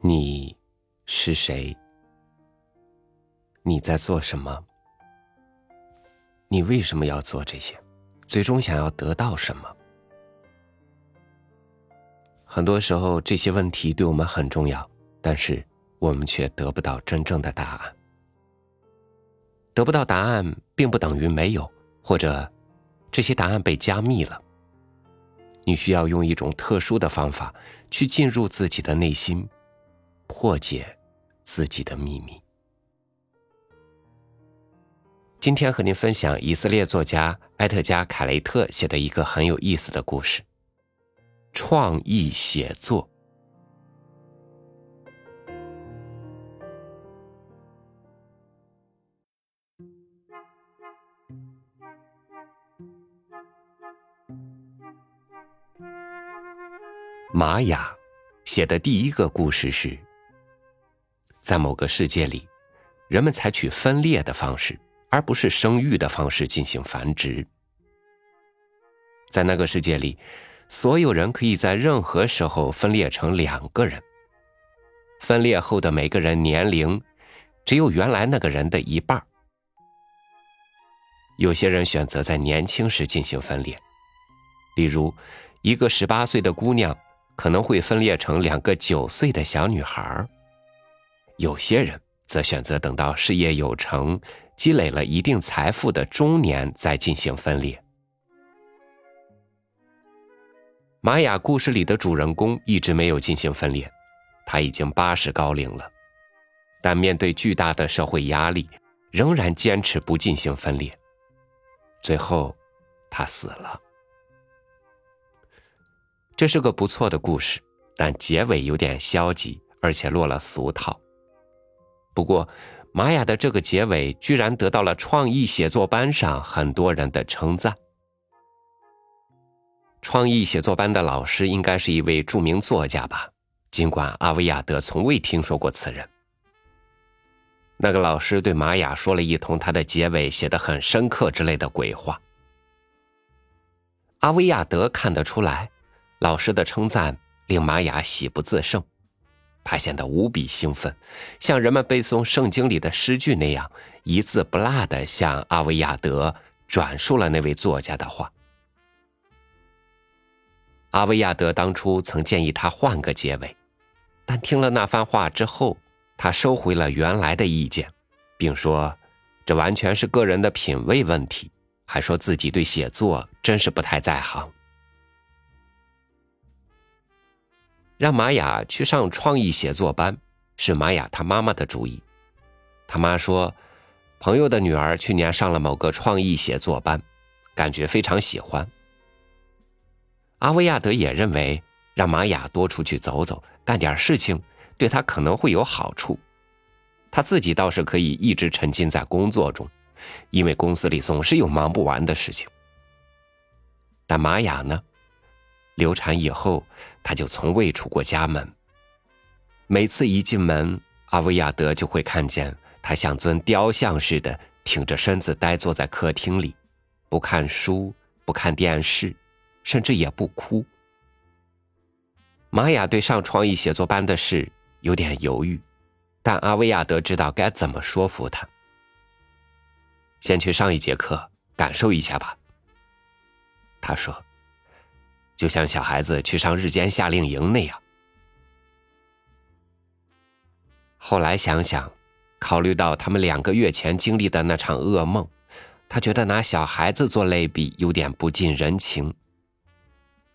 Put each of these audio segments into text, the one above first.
你是谁？你在做什么？你为什么要做这些？最终想要得到什么？很多时候，这些问题对我们很重要，但是我们却得不到真正的答案。得不到答案，并不等于没有，或者这些答案被加密了。你需要用一种特殊的方法去进入自己的内心，破解自己的秘密。今天和您分享以色列作家埃特加·凯雷特写的一个很有意思的故事——创意写作。玛雅写的第一个故事是，在某个世界里，人们采取分裂的方式，而不是生育的方式进行繁殖。在那个世界里，所有人可以在任何时候分裂成两个人。分裂后的每个人年龄只有原来那个人的一半。有些人选择在年轻时进行分裂，例如一个十八岁的姑娘。可能会分裂成两个九岁的小女孩有些人则选择等到事业有成、积累了一定财富的中年再进行分裂。玛雅故事里的主人公一直没有进行分裂，他已经八十高龄了，但面对巨大的社会压力，仍然坚持不进行分裂。最后，他死了。这是个不错的故事，但结尾有点消极，而且落了俗套。不过，玛雅的这个结尾居然得到了创意写作班上很多人的称赞。创意写作班的老师应该是一位著名作家吧？尽管阿维亚德从未听说过此人。那个老师对玛雅说了一通他的结尾写得很深刻之类的鬼话。阿维亚德看得出来。老师的称赞令玛雅喜不自胜，他显得无比兴奋，像人们背诵圣经里的诗句那样，一字不落的向阿维亚德转述了那位作家的话。阿维亚德当初曾建议他换个结尾，但听了那番话之后，他收回了原来的意见，并说这完全是个人的品味问题，还说自己对写作真是不太在行。让玛雅去上创意写作班，是玛雅她妈妈的主意。他妈说，朋友的女儿去年上了某个创意写作班，感觉非常喜欢。阿维亚德也认为，让玛雅多出去走走，干点事情，对他可能会有好处。他自己倒是可以一直沉浸在工作中，因为公司里总是有忙不完的事情。但玛雅呢？流产以后，他就从未出过家门。每次一进门，阿维亚德就会看见他像尊雕像似的挺着身子呆坐在客厅里，不看书，不看电视，甚至也不哭。玛雅对上创意写作班的事有点犹豫，但阿维亚德知道该怎么说服他。先去上一节课，感受一下吧。他说。就像小孩子去上日间夏令营那样。后来想想，考虑到他们两个月前经历的那场噩梦，他觉得拿小孩子做类比有点不近人情。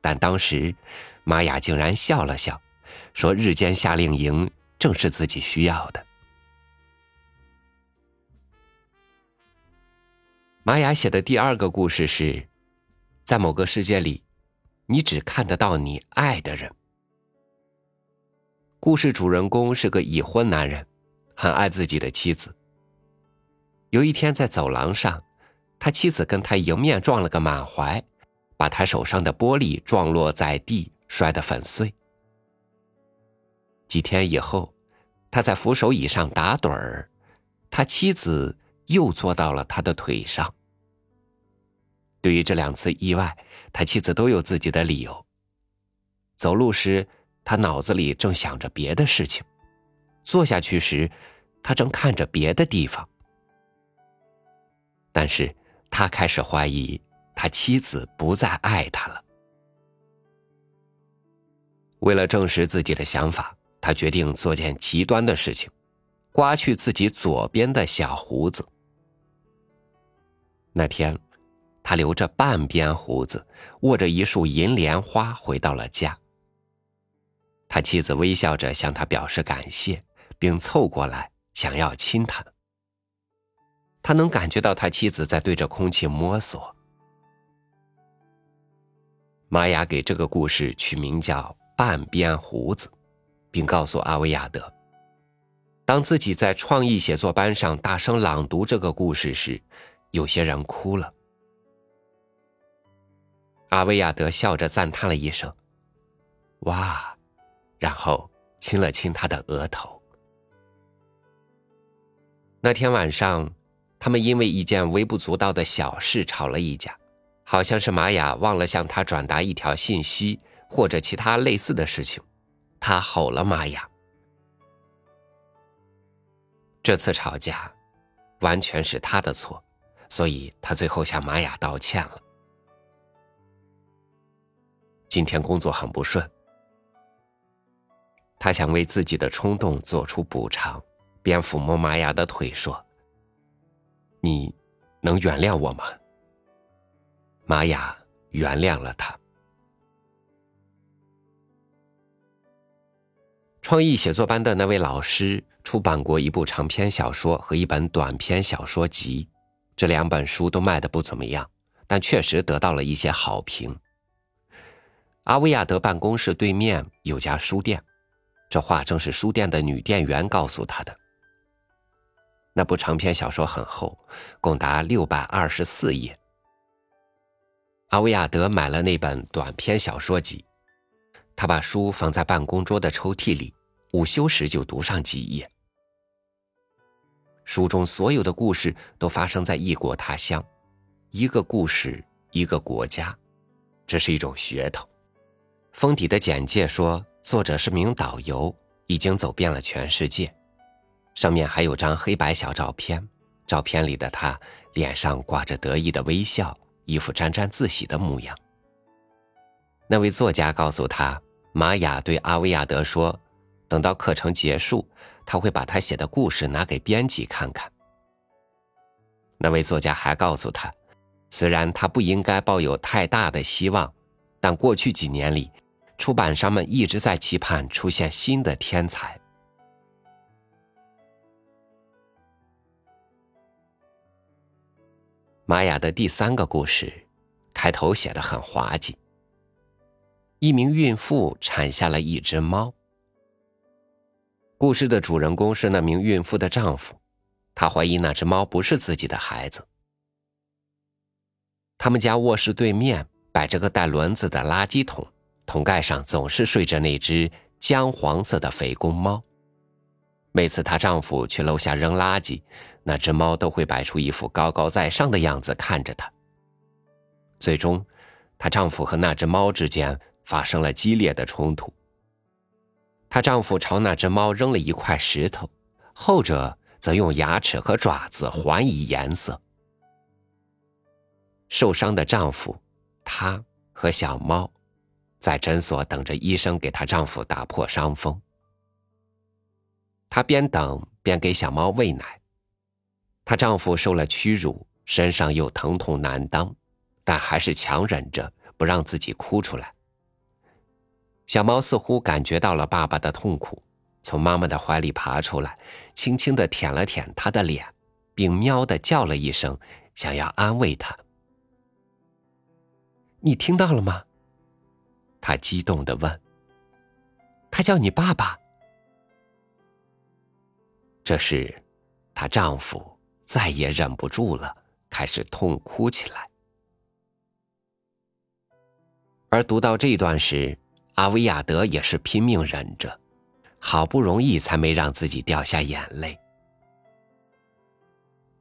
但当时，玛雅竟然笑了笑，说：“日间夏令营正是自己需要的。”玛雅写的第二个故事是，在某个世界里。你只看得到你爱的人。故事主人公是个已婚男人，很爱自己的妻子。有一天在走廊上，他妻子跟他迎面撞了个满怀，把他手上的玻璃撞落在地，摔得粉碎。几天以后，他在扶手椅上打盹儿，他妻子又坐到了他的腿上。对于这两次意外，他妻子都有自己的理由。走路时，他脑子里正想着别的事情；坐下去时，他正看着别的地方。但是他开始怀疑，他妻子不再爱他了。为了证实自己的想法，他决定做件极端的事情，刮去自己左边的小胡子。那天，他留着半边胡子，握着一束银莲花回到了家。他妻子微笑着向他表示感谢，并凑过来想要亲他。他能感觉到他妻子在对着空气摸索。玛雅给这个故事取名叫《半边胡子》，并告诉阿维亚德，当自己在创意写作班上大声朗读这个故事时。有些人哭了，阿维亚德笑着赞叹了一声：“哇！”然后亲了亲他的额头。那天晚上，他们因为一件微不足道的小事吵了一架，好像是玛雅忘了向他转达一条信息，或者其他类似的事情。他吼了玛雅。这次吵架，完全是他的错。所以他最后向玛雅道歉了。今天工作很不顺，他想为自己的冲动做出补偿，便抚摸玛雅的腿说：“你能原谅我吗？”玛雅原谅了他。创意写作班的那位老师出版过一部长篇小说和一本短篇小说集。这两本书都卖的不怎么样，但确实得到了一些好评。阿维亚德办公室对面有家书店，这话正是书店的女店员告诉他的。那部长篇小说很厚，共达六百二十四页。阿维亚德买了那本短篇小说集，他把书放在办公桌的抽屉里，午休时就读上几页。书中所有的故事都发生在异国他乡，一个故事一个国家，这是一种噱头。封底的简介说，作者是名导游，已经走遍了全世界。上面还有张黑白小照片，照片里的他脸上挂着得意的微笑，一副沾沾自喜的模样。那位作家告诉他，玛雅对阿维亚德说。等到课程结束，他会把他写的故事拿给编辑看看。那位作家还告诉他，虽然他不应该抱有太大的希望，但过去几年里，出版商们一直在期盼出现新的天才。玛雅的第三个故事，开头写的很滑稽：一名孕妇产下了一只猫。故事的主人公是那名孕妇的丈夫，他怀疑那只猫不是自己的孩子。他们家卧室对面摆着个带轮子的垃圾桶，桶盖上总是睡着那只姜黄色的肥公猫。每次她丈夫去楼下扔垃圾，那只猫都会摆出一副高高在上的样子看着他。最终，她丈夫和那只猫之间发生了激烈的冲突。她丈夫朝那只猫扔了一块石头，后者则用牙齿和爪子还以颜色。受伤的丈夫，她和小猫，在诊所等着医生给她丈夫打破伤风。她边等边给小猫喂奶。她丈夫受了屈辱，身上又疼痛难当，但还是强忍着不让自己哭出来。小猫似乎感觉到了爸爸的痛苦，从妈妈的怀里爬出来，轻轻的舔了舔他的脸，并喵的叫了一声，想要安慰他。你听到了吗？他激动的问。他叫你爸爸。这时，她丈夫再也忍不住了，开始痛哭起来。而读到这段时，阿维亚德也是拼命忍着，好不容易才没让自己掉下眼泪。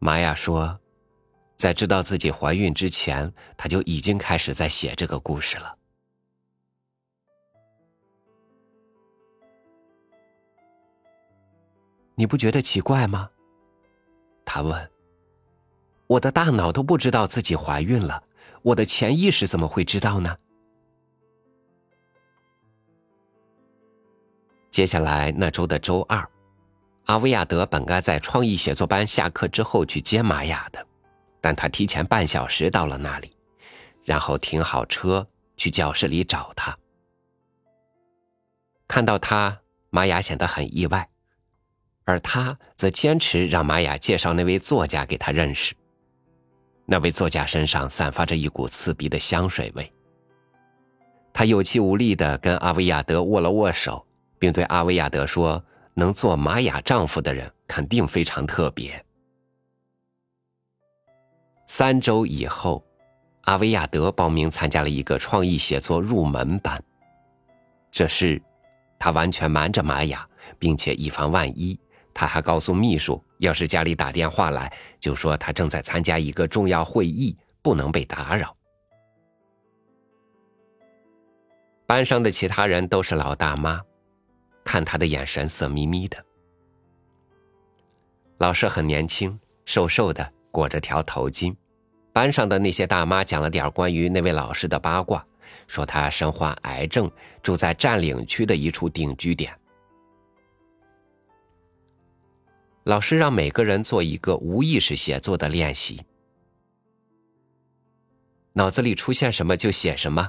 玛雅说，在知道自己怀孕之前，她就已经开始在写这个故事了。你不觉得奇怪吗？他问。我的大脑都不知道自己怀孕了，我的潜意识怎么会知道呢？接下来那周的周二，阿维亚德本该在创意写作班下课之后去接玛雅的，但他提前半小时到了那里，然后停好车去教室里找他。看到他，玛雅显得很意外，而他则坚持让玛雅介绍那位作家给他认识。那位作家身上散发着一股刺鼻的香水味。他有气无力的跟阿维亚德握了握手，并对阿维亚德说：“能做玛雅丈夫的人肯定非常特别。”三周以后，阿维亚德报名参加了一个创意写作入门班。这事，他完全瞒着玛雅，并且以防万一。他还告诉秘书，要是家里打电话来，就说他正在参加一个重要会议，不能被打扰。班上的其他人都是老大妈，看他的眼神色眯眯的。老师很年轻，瘦瘦的，裹着条头巾。班上的那些大妈讲了点关于那位老师的八卦，说他身患癌症，住在占领区的一处定居点。老师让每个人做一个无意识写作的练习，脑子里出现什么就写什么。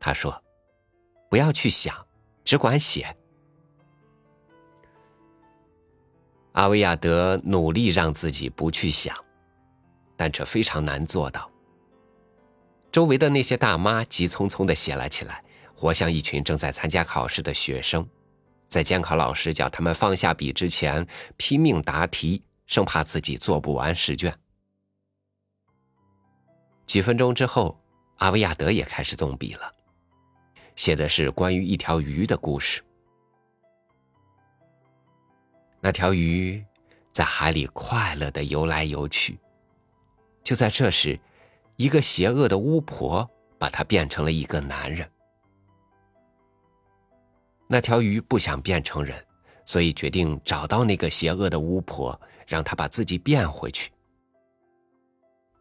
他说：“不要去想，只管写。”阿维亚德努力让自己不去想，但这非常难做到。周围的那些大妈急匆匆的写了起来，活像一群正在参加考试的学生。在监考老师叫他们放下笔之前，拼命答题，生怕自己做不完试卷。几分钟之后，阿维亚德也开始动笔了，写的是关于一条鱼的故事。那条鱼在海里快乐的游来游去。就在这时，一个邪恶的巫婆把它变成了一个男人。那条鱼不想变成人，所以决定找到那个邪恶的巫婆，让她把自己变回去。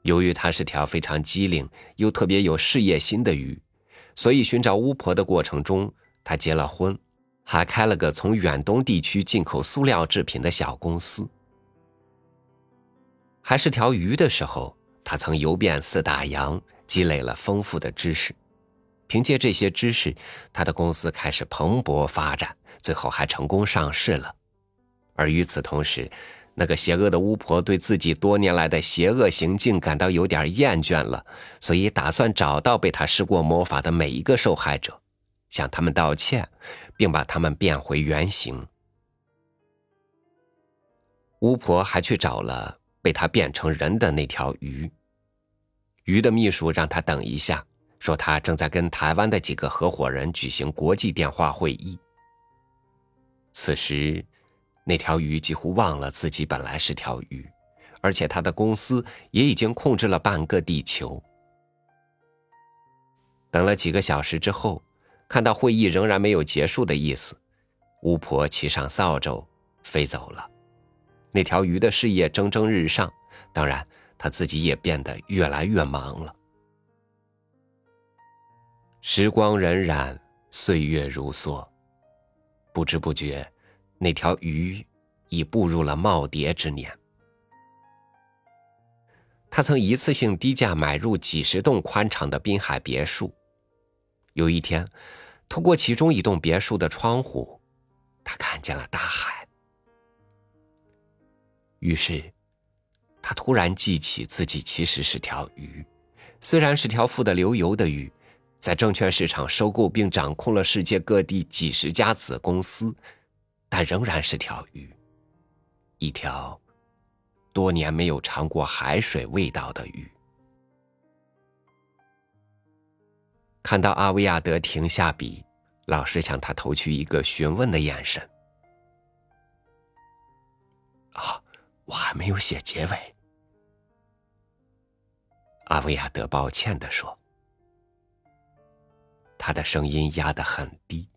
由于它是条非常机灵又特别有事业心的鱼，所以寻找巫婆的过程中，他结了婚，还开了个从远东地区进口塑料制品的小公司。还是条鱼的时候，他曾游遍四大洋，积累了丰富的知识。凭借这些知识，他的公司开始蓬勃发展，最后还成功上市了。而与此同时，那个邪恶的巫婆对自己多年来的邪恶行径感到有点厌倦了，所以打算找到被他施过魔法的每一个受害者，向他们道歉，并把他们变回原形。巫婆还去找了被他变成人的那条鱼。鱼的秘书让他等一下。说他正在跟台湾的几个合伙人举行国际电话会议。此时，那条鱼几乎忘了自己本来是条鱼，而且他的公司也已经控制了半个地球。等了几个小时之后，看到会议仍然没有结束的意思，巫婆骑上扫帚飞走了。那条鱼的事业蒸蒸日上，当然，他自己也变得越来越忙了。时光荏苒，岁月如梭，不知不觉，那条鱼已步入了耄耋之年。他曾一次性低价买入几十栋宽敞的滨海别墅。有一天，透过其中一栋别墅的窗户，他看见了大海。于是，他突然记起自己其实是条鱼，虽然是条富得流油的鱼。在证券市场收购并掌控了世界各地几十家子公司，但仍然是条鱼，一条多年没有尝过海水味道的鱼。看到阿维亚德停下笔，老师向他投去一个询问的眼神。啊，我还没有写结尾。阿维亚德抱歉的说。他的声音压得很低，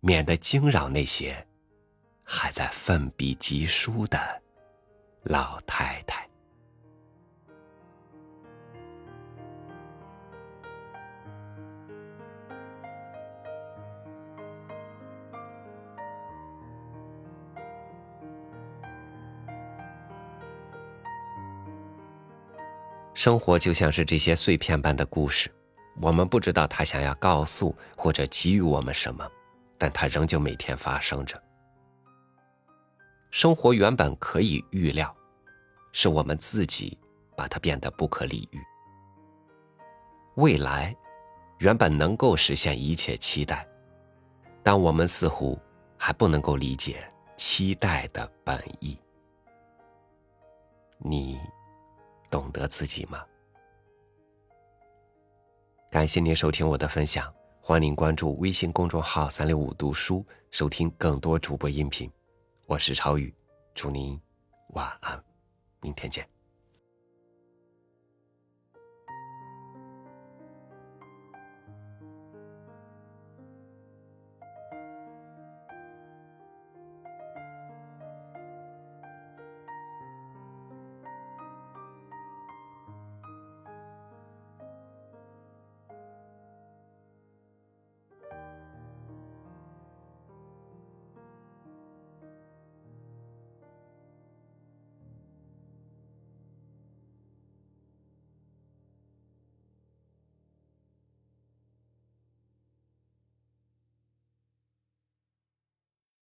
免得惊扰那些还在奋笔疾书的老太太。生活就像是这些碎片般的故事，我们不知道他想要告诉或者给予我们什么，但它仍旧每天发生着。生活原本可以预料，是我们自己把它变得不可理喻。未来原本能够实现一切期待，但我们似乎还不能够理解期待的本意。你。懂得自己吗？感谢您收听我的分享，欢迎您关注微信公众号“三六五读书”，收听更多主播音频。我是超宇，祝您晚安，明天见。